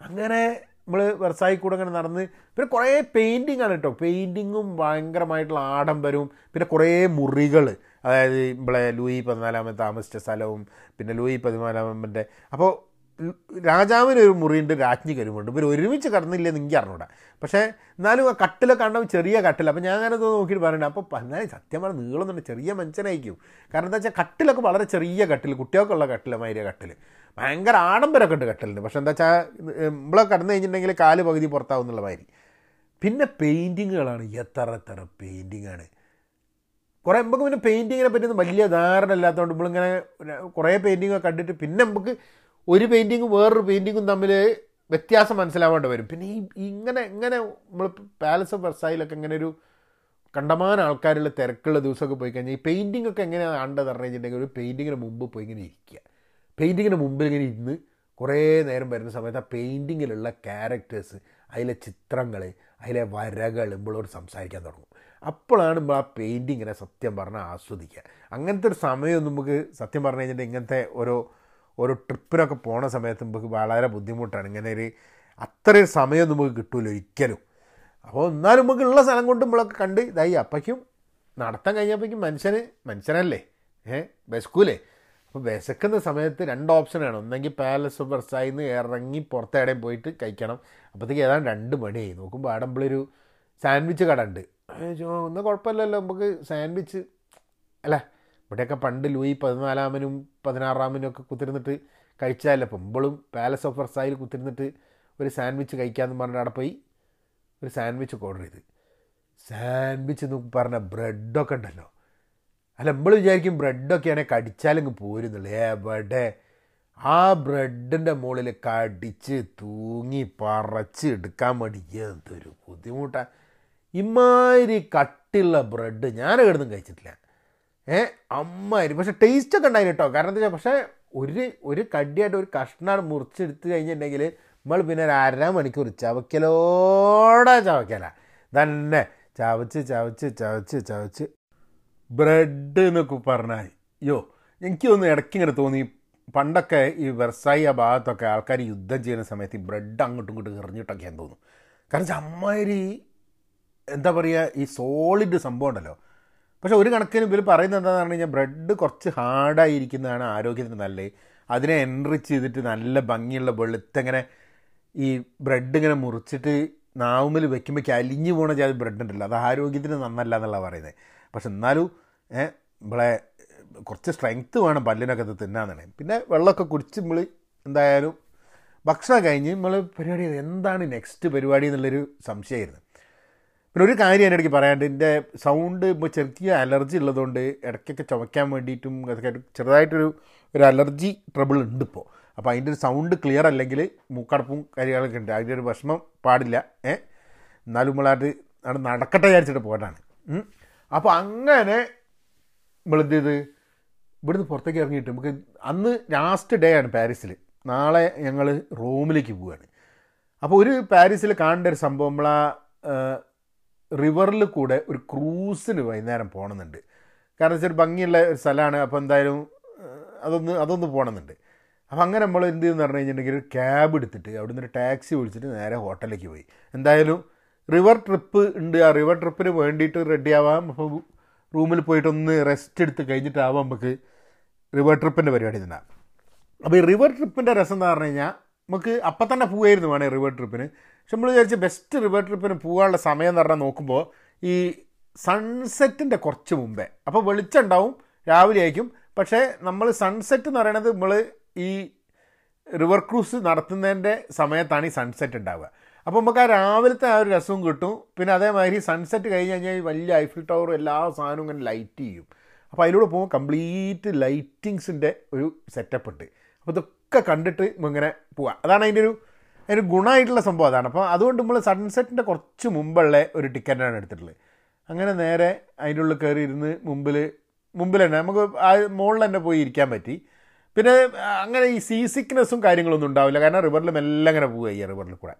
അങ്ങനെ നമ്മൾ വെർസായി കൂടെ അങ്ങനെ നടന്ന് പിന്നെ കുറേ പെയിന്റിങ് ആണ് കേട്ടോ പെയിന്റിങ്ങും ഭയങ്കരമായിട്ടുള്ള ആഡംബരവും. പിന്നെ കുറേ മുറികൾ അതായത് ഇവിടെ ലൂയി പതിനാലാമൻ താമസിച്ച സ്ഥലവും പിന്നെ ലൂയി പതിനാലാമന്റെ അപ്പോൾ രാജാവിന് ഒരു മുറിയുണ്ട് രാജ്ഞിക്ക് ഒരു മുറിയുണ്ട് ഇവർ ഒരുമിച്ച് കടന്നില്ലെന്ന് എനിക്ക് അറിഞ്ഞൂടാ. പക്ഷേ എന്നാലും ആ കട്ടിലൊക്കെ കണ്ടാൽ ചെറിയ കട്ടിൽ അപ്പോൾ ഞാൻ അങ്ങനെ നോക്കിയിട്ട് പറയണ്ട. അപ്പോൾ എന്നാലും സത്യം പറഞ്ഞാൽ നീളമൊന്നുണ്ട് ചെറിയ മനുഷ്യനായിരിക്കും. കാരണം എന്താ വെച്ചാൽ കട്ടിലൊക്കെ വളരെ ചെറിയ കട്ടിൽ കുട്ടികൾക്കുള്ള കട്ടിൽ മാതിരിയ കട്ടിൽ ഭയങ്കര ആഡംബരമൊക്കെ ഉണ്ട് കട്ടിലിന്. പക്ഷെ എന്താ വെച്ചാൽ നമ്മളെ കടന്നു കഴിഞ്ഞിട്ടുണ്ടെങ്കിൽ കാൽ പകുതി പുറത്താവുന്നുള്ള മാതിരി. പിന്നെ പെയിന്റിങ്ങുകളാണ് എത്ര എത്ര പെയിന്റിങ്ങാണ് കുറേ നമുക്ക് പിന്നെ പെയിന്റിങ്ങിനെ പറ്റിയൊന്നും വലിയ ധാരണ ഇല്ലാത്തതുകൊണ്ട് നമ്മളിങ്ങനെ കുറേ പെയിന്റിങ്ങൊക്കെ കണ്ടിട്ട് പിന്നെ നമുക്ക് ഒരു പെയിന്റിങ്ങും വേറൊരു പെയിന്റിങ്ങും തമ്മിൽ വ്യത്യാസം മനസ്സിലാവേണ്ടി വരും. പിന്നെ ഈ ഇങ്ങനെ ഇങ്ങനെ നമ്മൾ പാലസ് ഓഫ് വെർസായിലൊക്കെ ഇങ്ങനെ ഒരു കണ്ടമാന ആൾക്കാരുള്ള തിരക്കുള്ള ദിവസമൊക്കെ പോയി കഴിഞ്ഞാൽ ഈ പെയിന്റിംഗ് ഒക്കെ എങ്ങനെയാണ് കണ്ടത് പറഞ്ഞു കഴിഞ്ഞിട്ടുണ്ടെങ്കിൽ ഒരു പെയിന്റിങ്ങിന് മുമ്പ് പോയി ഇങ്ങനെ ഇരിക്കുക. പെയിന്റിങ്ങിന് മുമ്പിൽ ഇങ്ങനെ ഇരുന്ന് കുറേ നേരം വരുന്ന സമയത്ത് ആ പെയിന്റിങ്ങിലുള്ള ക്യാരക്ടേഴ്സ് അതിലെ ചിത്രങ്ങൾ അതിലെ വരകൾ നമ്മളോട് സംസാരിക്കാൻ തുടങ്ങും. അപ്പോഴാണ് നമ്മൾ ആ പെയിന്റിങ്ങിനെ സത്യം പറഞ്ഞാൽ ആസ്വദിക്കുക. അങ്ങനത്തെ ഒരു സമയം നമുക്ക് സത്യം പറഞ്ഞു കഴിഞ്ഞിട്ടുണ്ടെങ്കിൽ ഇങ്ങനത്തെ ഓരോ ഓരോ ട്രിപ്പിനൊക്കെ പോണ സമയത്ത് നമുക്ക് വളരെ ബുദ്ധിമുട്ടാണ്. ഇങ്ങനെ ഒരു അത്രയും സമയം നമുക്ക് കിട്ടൂല ഒരിക്കലും. അപ്പോൾ എന്നാലും നമുക്ക് ഉള്ള സ്ഥലം കൊണ്ട് നമ്മളൊക്കെ കണ്ട് ഇതായി അപ്പയ്ക്കും നടത്താൻ കഴിഞ്ഞപ്പോഴേക്കും മനുഷ്യന് മനുഷ്യനല്ലേ? ഏഹ് വിശക്കൂലേ അപ്പോൾ വിശക്കുന്ന സമയത്ത് രണ്ട് ഓപ്ഷനാണ് ഒന്നെങ്കിൽ പാലസ് ഓഫ് വെർസായിന്ന് ഇറങ്ങി പുറത്തേടെയും പോയിട്ട് കഴിക്കണം. അപ്പോഴത്തേക്ക് ഏതാണ്ട് രണ്ട് മണിയായി. നോക്കുമ്പോൾ അവിടെ നമ്മളൊരു സാൻഡ്വിച്ച് കട ഉണ്ട്. ഒന്നും കുഴപ്പമില്ലല്ലോ. നമുക്ക് സാൻഡ്വിച്ച് അല്ല? ഇവിടെയൊക്കെ പണ്ട് ലൂയി പതിനാലാമനും പതിനാറാമനും ഒക്കെ കുത്തിരുന്നിട്ട് കഴിച്ചാലല്ല? അപ്പം ഇമ്പളും പാലസ് ഓഫ് വെർസായിൽ കുത്തിരുന്നിട്ട് ഒരു സാൻഡ്വിച്ച് കഴിക്കാമെന്ന് പറഞ്ഞിട്ട് അവിടെ പോയി ഒരു സാൻഡ്വിച്ച് ഓർഡർ ചെയ്ത്. സാൻഡ്വിച്ച് എന്ന് പറഞ്ഞ ബ്രെഡൊക്കെ ഉണ്ടല്ലോ. അല്ല നമ്മൾ വിചാരിക്കും ബ്രെഡൊക്കെയാണെങ്കിൽ കടിച്ചാലങ്ങ് പോരുന്നുള്ളൂ. എവിടെ? ആ ബ്രെഡിന്റെ മുകളിൽ കടിച്ച് തൂങ്ങി പറച്ച് എടുക്കാൻ വേണ്ടി എന്തൊരു ബുദ്ധിമുട്ടാണ് ഇമാതിരി കട്ടിയുള്ള ബ്രെഡ് ഞാൻ എവിടുന്നും കഴിച്ചിട്ടില്ല. ഏ അമ്മാതിരി പക്ഷെ ടേസ്റ്റ് ഒക്കെ ഉണ്ടായിരുന്നു കേട്ടോ കാരണം എന്താ വെച്ചാൽ പക്ഷേ ഒരു ഒരു കടിയായിട്ട് ഒരു കഷ്ണാണ് മുറിച്ചെടുത്ത് കഴിഞ്ഞിട്ടുണ്ടെങ്കിൽ നമ്മൾ പിന്നെ ഒരു അര മണിക്കൂർ ചവയ്ക്കലോടെ ചവയ്ക്കല തന്നെ ചവച്ച് ചവച്ച് ചവച്ച് ചവച്ച്. ബ്രെഡ് എന്നൊക്കെ പറഞ്ഞാൽ അയ്യോ എനിക്കൊന്ന് ഇടയ്ക്ക് ഇങ്ങനെ തോന്നി. പണ്ടൊക്കെ ഈ വെർസായി ആ ഭാഗത്തൊക്കെ ആൾക്കാർ യുദ്ധം ചെയ്യുന്ന സമയത്ത് ഈ ബ്രെഡ് അങ്ങോട്ടും ഇങ്ങോട്ടും എറിഞ്ഞിട്ടൊക്കെയാന്ന് തോന്നുന്നു. കാരണം അമ്മാതിരി എന്താ പറയുക ഈ സോളിഡ് സംഭവം ഉണ്ടല്ലോ. പക്ഷെ ഒരു കണക്കിന് ഇവർ പറയുന്നത് എന്താണെന്ന് പറഞ്ഞു കഴിഞ്ഞാൽ ബ്രെഡ് കുറച്ച് ഹാർഡായിരിക്കുന്നതാണ് ആരോഗ്യത്തിന് നല്ലത്. അതിനെ എൻറിച്ച് ചെയ്തിട്ട് നല്ല ഭംഗിയുള്ള വെളുത്തങ്ങനെ ഈ ബ്രെഡ് ഇങ്ങനെ മുറിച്ചിട്ട് നാവുമിൽ വെക്കുമ്പോൾ അലിഞ്ഞു പോണ ജാതി ബ്രെഡ് ഉണ്ടല്ലോ. അത് ആരോഗ്യത്തിന് നന്നല്ല എന്നുള്ള പറയുന്നത്. പക്ഷെ എന്നാലും നമ്മളെ കുറച്ച് സ്ട്രെങ്ത്ത് വേണം പല്ലിനൊക്കെ തിന്നാന്നാണ് പിന്നെ വെള്ളമൊക്കെ കുടിച്ച് നമ്മൾ എന്തായാലും ഭക്ഷണം കഴിഞ്ഞ് നമ്മൾ പരിപാടി എന്താണ് നെക്സ്റ്റ് പരിപാടി എന്നുള്ളൊരു സംശയമായിരുന്നു. പിന്നെ ഒരു കാര്യം എന്റെ ഇടയ്ക്ക് പറയാണ്ട് എന്റെ സൗണ്ട് ഇപ്പോൾ ചെറിയ അലർജി ഉള്ളതുകൊണ്ട് ഇടയ്ക്കൊക്കെ ചുമയ്ക്കാൻ വേണ്ടിയിട്ടും അതൊക്കെ ചെറുതായിട്ടൊരു ഒരു അലർജി ട്രബിൾ ഉണ്ട് ഇപ്പോൾ അപ്പോൾ അതിന്റെ ഒരു സൗണ്ട് ക്ലിയർ അല്ലെങ്കിൽ മൂക്കടപ്പും കാര്യങ്ങളൊക്കെ ഉണ്ട്. അതിന്റെ ഒരു വിഷമം പാടില്ല. ഏ? എന്നാലും നമ്മളായിട്ട് നടക്കട്ടെ വിചാരിച്ചിട്ട് പോകാനാണ് അപ്പോൾ അങ്ങനെ നമ്മളെന്ത് ചെയ്ത്? ഇവിടുന്ന് പുറത്തേക്ക് ഇറങ്ങിയിട്ട് നമുക്ക് അന്ന് ലാസ്റ്റ് ഡേ ആണ് പാരീസിൽ. നാളെ ഞങ്ങൾ റോമിലേക്ക് പോവുകയാണ് അപ്പോൾ ഒരു പാരീസിൽ കാണേണ്ട ഒരു സംഭവം നമ്മളാ റിവറിൽ കൂടെ ഒരു ക്രൂസിന് വൈകുന്നേരം പോകണമെന്നുണ്ട് കാരണം വെച്ചാൽ ഭംഗിയുള്ള ഒരു സ്ഥലമാണ് അപ്പോൾ എന്തായാലും അതൊന്ന് അതൊന്ന് പോകണമെന്നുണ്ട് അപ്പോൾ അങ്ങനെ നമ്മൾ എന്ത് ചെയ്യുന്നു പറഞ്ഞു കഴിഞ്ഞിട്ടുണ്ടെങ്കിൽ ഒരു ക്യാബ് എടുത്തിട്ട് അവിടെ നിന്ന് ഒരു ടാക്സി വിളിച്ചിട്ട് നേരെ ഹോട്ടലിലേക്ക് പോയി. എന്തായാലും റിവർ ട്രിപ്പ് ഉണ്ട്. ആ റിവർ ട്രിപ്പിന് വേണ്ടിയിട്ട് റെഡി ആവാം അപ്പോൾ റൂമിൽ പോയിട്ടൊന്ന് റെസ്റ്റ് എടുത്ത് കഴിഞ്ഞിട്ടാവാം നമുക്ക് റിവർ ട്രിപ്പിന്റെ പരിപാടി തന്നെ. അപ്പോൾ ഈ റിവർ ട്രിപ്പിന്റെ രസം എന്ന് പറഞ്ഞു കഴിഞ്ഞാൽ നമുക്ക് അപ്പം തന്നെ പോവായിരുന്നു വേണേൽ റിവർ ട്രിപ്പിന്. പക്ഷെ നമ്മൾ വിചാരിച്ച് ബെസ്റ്റ് റിവർ ട്രിപ്പിന് പോകാനുള്ള സമയം എന്ന് പറഞ്ഞാൽ നോക്കുമ്പോൾ ഈ സൺസെറ്റിന്റെ കുറച്ച് മുമ്പേ. അപ്പോൾ വെളിച്ചം ഉണ്ടാവും രാവിലെ ആയിരിക്കും. പക്ഷേ നമ്മൾ സൺസെറ്റ് എന്ന് പറയുന്നത് നമ്മൾ ഈ റിവർ ക്രൂസ് നടത്തുന്നതിന്റെ സമയത്താണ് ഈ സൺസെറ്റ് ഉണ്ടാവുക. അപ്പോൾ നമുക്ക് ആ രാവിലത്തെ ആ ഒരു രസവും കിട്ടും. പിന്നെ അതേമാതിരി സൺസെറ്റ് കഴിഞ്ഞ് കഴിഞ്ഞാൽ ഈ വലിയ ഐഫിൽ ടവറും എല്ലാ സാധനവും ഇങ്ങനെ ലൈറ്റ് ചെയ്യും. അപ്പോൾ അതിലൂടെ പോകുമ്പോൾ കംപ്ലീറ്റ് ലൈറ്റിങ്സിന്റെ ഒരു സെറ്റപ്പ് ഉണ്ട്. അപ്പോൾ ഇതൊക്കെ കണ്ടിട്ട് ഇങ്ങനെ പോവാം. അതാണ് അതിന്റെ ഒരു അതിന് ഗുണമായിട്ടുള്ള സംഭവം അതാണ്. അപ്പോൾ അതുകൊണ്ട് നമ്മൾ സൺസെറ്റിന്റെ കുറച്ച് മുമ്പുള്ള ഒരു ടിക്കറ്റാണ് എടുത്തിട്ടുള്ളത്. അങ്ങനെ നേരെ അതിന്റെ ഉള്ളിൽ കയറി ഇരുന്ന് മുമ്പിൽ മുമ്പിൽ തന്നെ നമുക്ക് ആ മുകളിൽ തന്നെ പോയി ഇരിക്കാൻ പറ്റി. പിന്നെ അങ്ങനെ ഈ സീ സിക്നെസ്സും കാര്യങ്ങളൊന്നും ഉണ്ടാവില്ല. കാരണം റിവറിൽ എല്ലാം അങ്ങനെ പോവുക ഈ റിവറിൽ കൂടെ.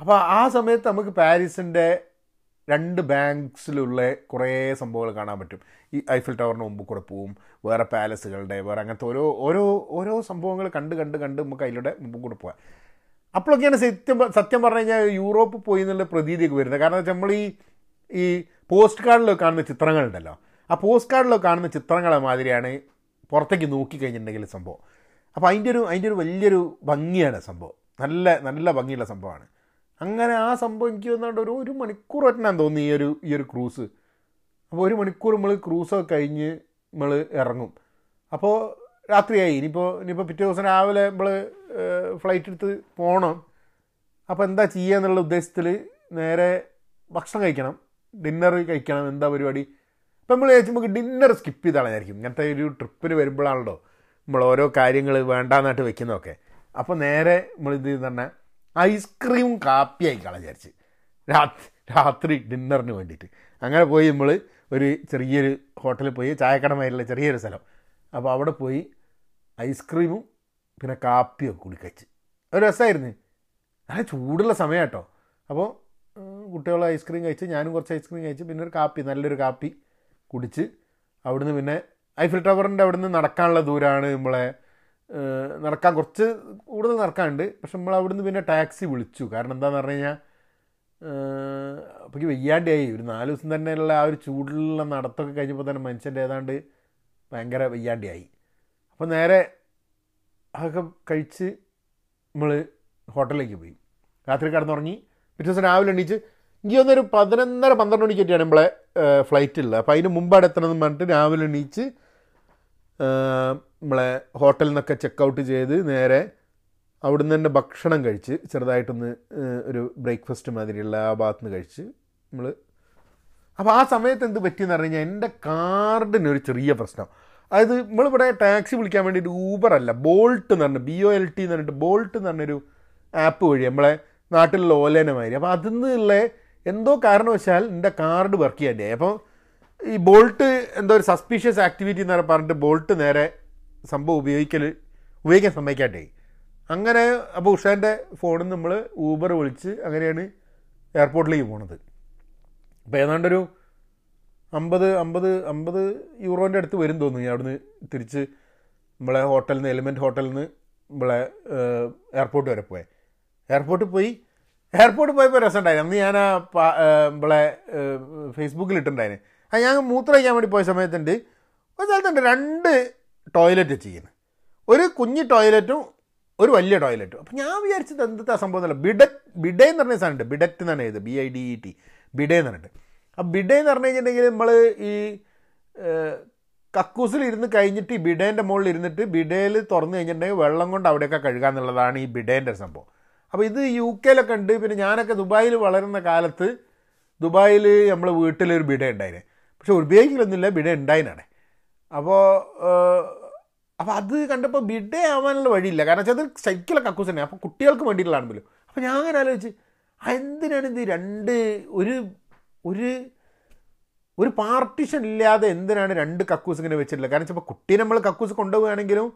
അപ്പോൾ ആ സമയത്ത് നമുക്ക് പാരീസിന്റെ രണ്ട് ബാങ്ക്സിലുള്ള കുറേ സംഭവങ്ങൾ കാണാൻ പറ്റും. ഈ ഐഫിൽ ടവറിന് മുമ്പ് കൂടെ പോവും വേറെ പാലസുകളുടെ വേറെ അങ്ങനത്തെ ഓരോ ഓരോ ഓരോ സംഭവങ്ങൾ കണ്ട് കണ്ട് കണ്ട് നമുക്ക് അതിലൂടെ മുമ്പ് കൂടെ പോകാം അപ്പോഴൊക്കെയാണ് സത്യം സത്യം പറഞ്ഞു കഴിഞ്ഞാൽ യൂറോപ്പ് പോയി എന്നുള്ള പ്രതീതിയൊക്കെ വരുന്നത്. കാരണം വെച്ചാൽ നമ്മൾ ഈ ഈ പോസ്റ്റ് കാർഡിലൊക്കെ കാണുന്ന ചിത്രങ്ങളുണ്ടല്ലോ ആ പോസ്റ്റ് കാർഡിലൊക്കെ കാണുന്ന ചിത്രങ്ങളെ മാതിരിയാണ് പുറത്തേക്ക് നോക്കിക്കഴിഞ്ഞിട്ടുണ്ടെങ്കിൽ സംഭവം. അപ്പോൾ അതിന്റെ ഒരു അതിന്റെ ഒരു വലിയൊരു ഭംഗിയാണ് സംഭവം. നല്ല നല്ല ഭംഗിയുള്ള സംഭവമാണ്. അങ്ങനെ ആ സംഭവം എനിക്ക് വന്നുകൊണ്ട് ഒരു ഒരു മണിക്കൂർ പറ്റാൻ തോന്നി ഈ ഒരു ഈ ഒരു ക്രൂസ്. അപ്പോൾ ഒരു മണിക്കൂർ നമ്മൾ ക്രൂസൊക്കെ കഴിഞ്ഞ് നമ്മൾ ഇറങ്ങും. അപ്പോൾ രാത്രിയായി. ഇനിയിപ്പോൾ ഇനിയിപ്പോൾ പിറ്റേ ദിവസം രാവിലെ നമ്മൾ ഫ്ലൈറ്റ് എടുത്ത് പോകണം അപ്പോൾ എന്താ ചെയ്യുക എന്നുള്ള ഉദ്ദേശത്തിൽ നേരെ ഭക്ഷണം കഴിക്കണം. ഡിന്നർ കഴിക്കണം. എന്താ പരിപാടി? ഇപ്പം നമ്മൾ ചോദിച്ചാൽ നമുക്ക് ഡിന്നർ സ്കിപ്പ് ചെയ്താണ് വിചാരിക്കും. ഇങ്ങനത്തെ ഒരു ട്രിപ്പിന് വരുമ്പോഴാണല്ലോ നമ്മൾ ഓരോ കാര്യങ്ങൾ വേണ്ടാന്നായിട്ട് വെക്കുന്നതൊക്കെ. അപ്പോൾ നേരെ നമ്മൾ ഇത് തന്നെ ഐസ്ക്രീം കാപ്പി ആയിക്കാളെ വിചാരിച്ച്. രാത്രി രാത്രി ഡിന്നറിന് വേണ്ടിയിട്ട്. അങ്ങനെ പോയി നമ്മൾ ഒരു ചെറിയൊരു ഹോട്ടലിൽ പോയി ചായക്കടമായിട്ടുള്ള ചെറിയൊരു സ്ഥലം. അപ്പോൾ അവിടെ പോയി ഐസ്ക്രീമും പിന്നെ കാപ്പിയും കൂടി കഴിച്ച്. ഒരു രസമായിരുന്നു നല്ല ചൂടുള്ള സമയം കേട്ടോ അപ്പോൾ കുട്ടികൾ ഐസ്ക്രീം കഴിച്ച് ഞാനും കുറച്ച് ഐസ്ക്രീം കഴിച്ച് പിന്നെ ഒരു കാപ്പി നല്ലൊരു കാപ്പി കുടിച്ച് അവിടുന്ന് പിന്നെ ഐഫിൽ ടവറിന്റെ അവിടുന്ന് നടക്കാനുള്ള ദൂരമാണ് നമ്മളെ നടക്കാൻ കുറച്ച് കൂടുതൽ നടക്കാനുണ്ട്. പക്ഷെ നമ്മൾ അവിടുന്ന് പിന്നെ ടാക്സി വിളിച്ചു. കാരണം എന്താണെന്ന് പറഞ്ഞു കഴിഞ്ഞാൽ അപ്പോഴേക്ക് വയ്യാണ്ടായി. ഒരു നാല് ദിവസം തന്നെയുള്ള ആ ഒരു ചൂടുള്ള നടത്തൊക്കെ കഴിഞ്ഞപ്പോൾ തന്നെ മനുഷ്യന്റെ ഏതാണ്ട് ഭയങ്കര വയ്യാണ്ടിയായി. അപ്പോൾ നേരെ അതൊക്കെ കഴിച്ച് നമ്മൾ ഹോട്ടലിലേക്ക് പോയി. രാത്രി കിടന്നുറങ്ങി. പിറ്റേ ദിവസം രാവിലെ എണീച്ച് എനിക്ക് തോന്നുന്നൊരു പതിനൊന്നര പന്ത്രണ്ട് മണിക്ക് പറ്റിയാണ് നമ്മളെ ഫ്ലൈറ്റ് ഉള്ളത് അപ്പോൾ അതിന് മുമ്പാണ് എത്തണമെന്ന് പറഞ്ഞിട്ട് രാവിലെ എണീച്ച് നമ്മളെ ഹോട്ടലിൽ നിന്നൊക്കെ ചെക്ക് ഔട്ട് ചെയ്ത് നേരെ അവിടുന്ന് തന്നെ ഭക്ഷണം കഴിച്ച് ചെറുതായിട്ടൊന്ന് ഒരു ബ്രേക്ക്ഫാസ്റ്റ് മാതിരിയുള്ള ആ ഭാഗത്ത് നിന്ന് കഴിച്ച് നമ്മൾ അപ്പോൾ ആ സമയത്ത് എന്ത് പറ്റിയെന്ന് പറഞ്ഞു കഴിഞ്ഞാൽ എന്റെ കാർഡിന് ഒരു ചെറിയ പ്രശ്നം. അതായത് നമ്മളിവിടെ ടാക്സി വിളിക്കാൻ വേണ്ടിയിട്ട് ഊബർ അല്ല ബോൾട്ട് എന്ന് പറഞ്ഞ ബി ഒ എൽ ടി എന്ന് പറഞ്ഞിട്ട് ബോൾട്ട് എന്ന് പറഞ്ഞൊരു ആപ്പ് വഴി നമ്മളെ നാട്ടിലുള്ള ഓലേനെ മാതിരി അപ്പോൾ അതിൽ നിന്നുള്ള എന്തോ കാരണവശാൽ എന്റെ കാർഡ് വർക്ക് ചെയ്യാണ്ടായി അപ്പോൾ ഈ ബോൾട്ട് എന്തോ ഒരു സസ്പീഷ്യസ് ആക്ടിവിറ്റി എന്ന് പറഞ്ഞിട്ട് ബോൾട്ട് നേരെ സംഭവം ഉപയോഗിക്കൽ ഉപയോഗിക്കാൻ സമ്മതിക്കാണ്ടായി അങ്ങനെ അപ്പോൾ ഉഷാന്റെ ഫോണിൽ നമ്മൾ ഊബർ വിളിച്ച് അങ്ങനെയാണ് എയർപോർട്ടിലേക്ക് പോണത്. അപ്പോൾ ഏതാണ്ടൊരു അമ്പത് അമ്പത് അമ്പത് യൂറോന്റെ അടുത്ത് വരും തോന്നുന്നു. അവിടുന്ന് തിരിച്ച് നമ്മളെ ഹോട്ടലിൽ നിന്ന് എലിമെന്റ് ഹോട്ടലിൽ നിന്ന് നമ്മളെ എയർപോർട്ട് വരെ പോയെ. എയർപോർട്ടിൽ പോയി എയർപോർട്ടിൽ പോയപ്പോൾ രസമുണ്ടായിരുന്നു അന്ന് ഞാൻ ആ നമ്മളെ ഫേസ്ബുക്കിൽ ഇട്ടിട്ടുണ്ടായിരുന്നു ആ ഞാൻ മൂത്രം കഴിക്കാൻ വേണ്ടി പോയ സമയത്തുണ്ട്. ഒരു സ്ഥലത്തുണ്ട് രണ്ട് ടോയ്ലറ്റ് ചെയ്യുന്നത് ഒരു കുഞ്ഞു ടോയ്ലറ്റും ഒരു വലിയ ടോയ്ലറ്റും. അപ്പം ഞാൻ വിചാരിച്ചത് എന്താ സംഭവം എന്നല്ല. ബിഡറ്റ് ബിഡേ എന്ന് പറഞ്ഞ സാധനമുണ്ട്. ബിഡറ്റ് എന്നാണ് ഇത് B I D E T. Bidet എന്ന് പറഞ്ഞിട്ട്. ആ ബിഡേ എന്ന് പറഞ്ഞു കഴിഞ്ഞിട്ടുണ്ടെങ്കിൽ നമ്മൾ ഈ കക്കൂസിൽ ഇരുന്ന് കഴിഞ്ഞിട്ട് ഈ ബിഡേന്റെ മുകളിൽ ഇരുന്നിട്ട് ബിഡേയിൽ തുറന്നു കഴിഞ്ഞിട്ടുണ്ടെങ്കിൽ വെള്ളം കൊണ്ട് അവിടെയൊക്കെ കഴുകുക എന്നുള്ളതാണ് ഈ ബിഡേന്റെ സംഭവം. അപ്പോൾ ഇത് യു കെയിലൊക്കെ ഉണ്ട്. പിന്നെ ഞാനൊക്കെ ദുബായിൽ വളരുന്ന കാലത്ത് ദുബായിൽ നമ്മൾ വീട്ടിലൊരു ബിഡ ഉണ്ടായിന്. പക്ഷെ ഉപയോഗിക്കലൊന്നുമില്ല. ബിഡ ഉണ്ടായിനാണ്. അപ്പോൾ അപ്പോൾ അത് കണ്ടപ്പോൾ ബിഡ ആവാനുള്ള വഴിയില്ല. കാരണം വെച്ചാൽ അത് ശരിക്കുള്ള കക്കൂസ് തന്നെ അപ്പോൾ കുട്ടികൾക്ക് വേണ്ടിയിട്ടുള്ളതാണല്ലോ അപ്പോൾ ഞാൻ അങ്ങനെ ആലോചിച്ച് എന്തിനാണ് ഇത് രണ്ട് ഒരു ഒരു ഒരു പാർട്ടിഷൻ ഇല്ലാതെ എന്തിനാണ് രണ്ട് കക്കൂസ് ഇങ്ങനെ വെച്ചിട്ടില്ല കാരണം ചിലപ്പോൾ കുട്ടീനെ നമ്മൾ കക്കൂസ് കൊണ്ടുപോവുകയാണെങ്കിലും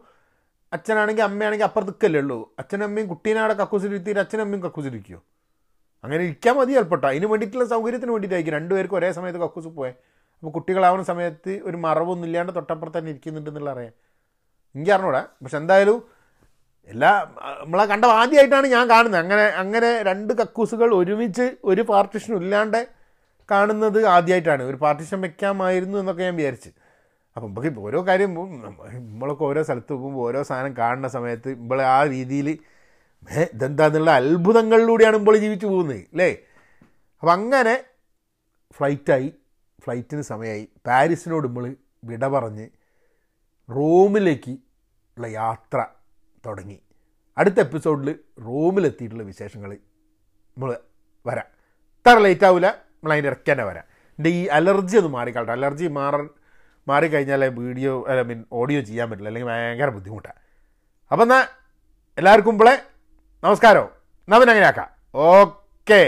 അച്ഛനാണെങ്കിൽ അമ്മയാണെങ്കിൽ അപ്പുറത്ത് നിൽക്കല്ലേ ഉള്ളൂ. അച്ഛനും അമ്മയും കുട്ടീനെ അവിടെ കക്കൂസിൽ ഇരുത്തിയിട്ട് അച്ഛനും അമ്മയും കക്കൂസിൽ ഇരിക്കുമോ അങ്ങനെ ഇരിക്കാൻ മതി ചിലപ്പോൾ അതിന് വേണ്ടിയിട്ടുള്ള സൗകര്യത്തിന് വേണ്ടിയിട്ടായിരിക്കും രണ്ടുപേർക്കും ഒരേ സമയത്ത് കക്കൂസ് പോയേ. അപ്പോൾ കുട്ടികളാവുന്ന സമയത്ത് ഒരു മറവൊന്നും ഇല്ലാണ്ട് തൊട്ടപ്പുറത്ത് തന്നെ ഇരിക്കുന്നുണ്ടെന്നുള്ള അറിയാം. എനിക്ക് അറിഞ്ഞൂടാ. പക്ഷെ എന്തായാലും എല്ലാ നമ്മളെ കണ്ട ആദ്യമായിട്ടാണ് ഞാൻ കാണുന്നത്. അങ്ങനെ അങ്ങനെ രണ്ട് കക്കൂസുകൾ ഒരുമിച്ച് ഒരു പാർട്ടിഷനും ഇല്ലാണ്ട് കാണുന്നത് ആദ്യമായിട്ടാണ്. ഒരു പാർട്ടിഷൻ വെക്കാമായിരുന്നു എന്നൊക്കെ ഞാൻ വിചാരിച്ച്. അപ്പം നമുക്ക് ഓരോ കാര്യം നമ്മളൊക്കെ ഓരോ സ്ഥലത്ത് പോകുമ്പോൾ ഓരോ സാധനം കാണുന്ന സമയത്ത് നമ്മൾ ആ രീതിയിൽ ഇതെന്താന്നുള്ള അത്ഭുതങ്ങളിലൂടെയാണ് നമ്മൾ ജീവിച്ചു പോകുന്നത് അല്ലേ അപ്പം അങ്ങനെ ഫ്ലൈറ്റായി ഫ്ലൈറ്റിന് സമയമായി പാരീസിനോട് നമ്മൾ വിട പറഞ്ഞ് റോമിലേക്ക് ഉള്ള യാത്ര തുടങ്ങി. അടുത്ത എപ്പിസോഡിൽ റൂമിലെത്തിയിട്ടുള്ള വിശേഷങ്ങൾ നമ്മൾ വരാം. ഇത്ര ലേറ്റ് ആവില്ല നമ്മൾ അതിന്റെ ഇടയ്ക്ക് തന്നെ വരാം. എന്റെ ഈ അലർജി ഒന്ന് മാറിക്കാട്ടെ. അലർജി മാറാൻ മാറിക്കഴിഞ്ഞാൽ വീഡിയോ ഐ മീൻ ഓഡിയോ ചെയ്യാൻ പറ്റില്ല. അല്ലെങ്കിൽ ഭയങ്കര ബുദ്ധിമുട്ടാണ് അപ്പം എന്നാൽ എല്ലാവർക്കും ഇപ്പോളെ നമസ്കാരം. പിന്നെ അങ്ങനെ ആക്കാം ഓക്കേ.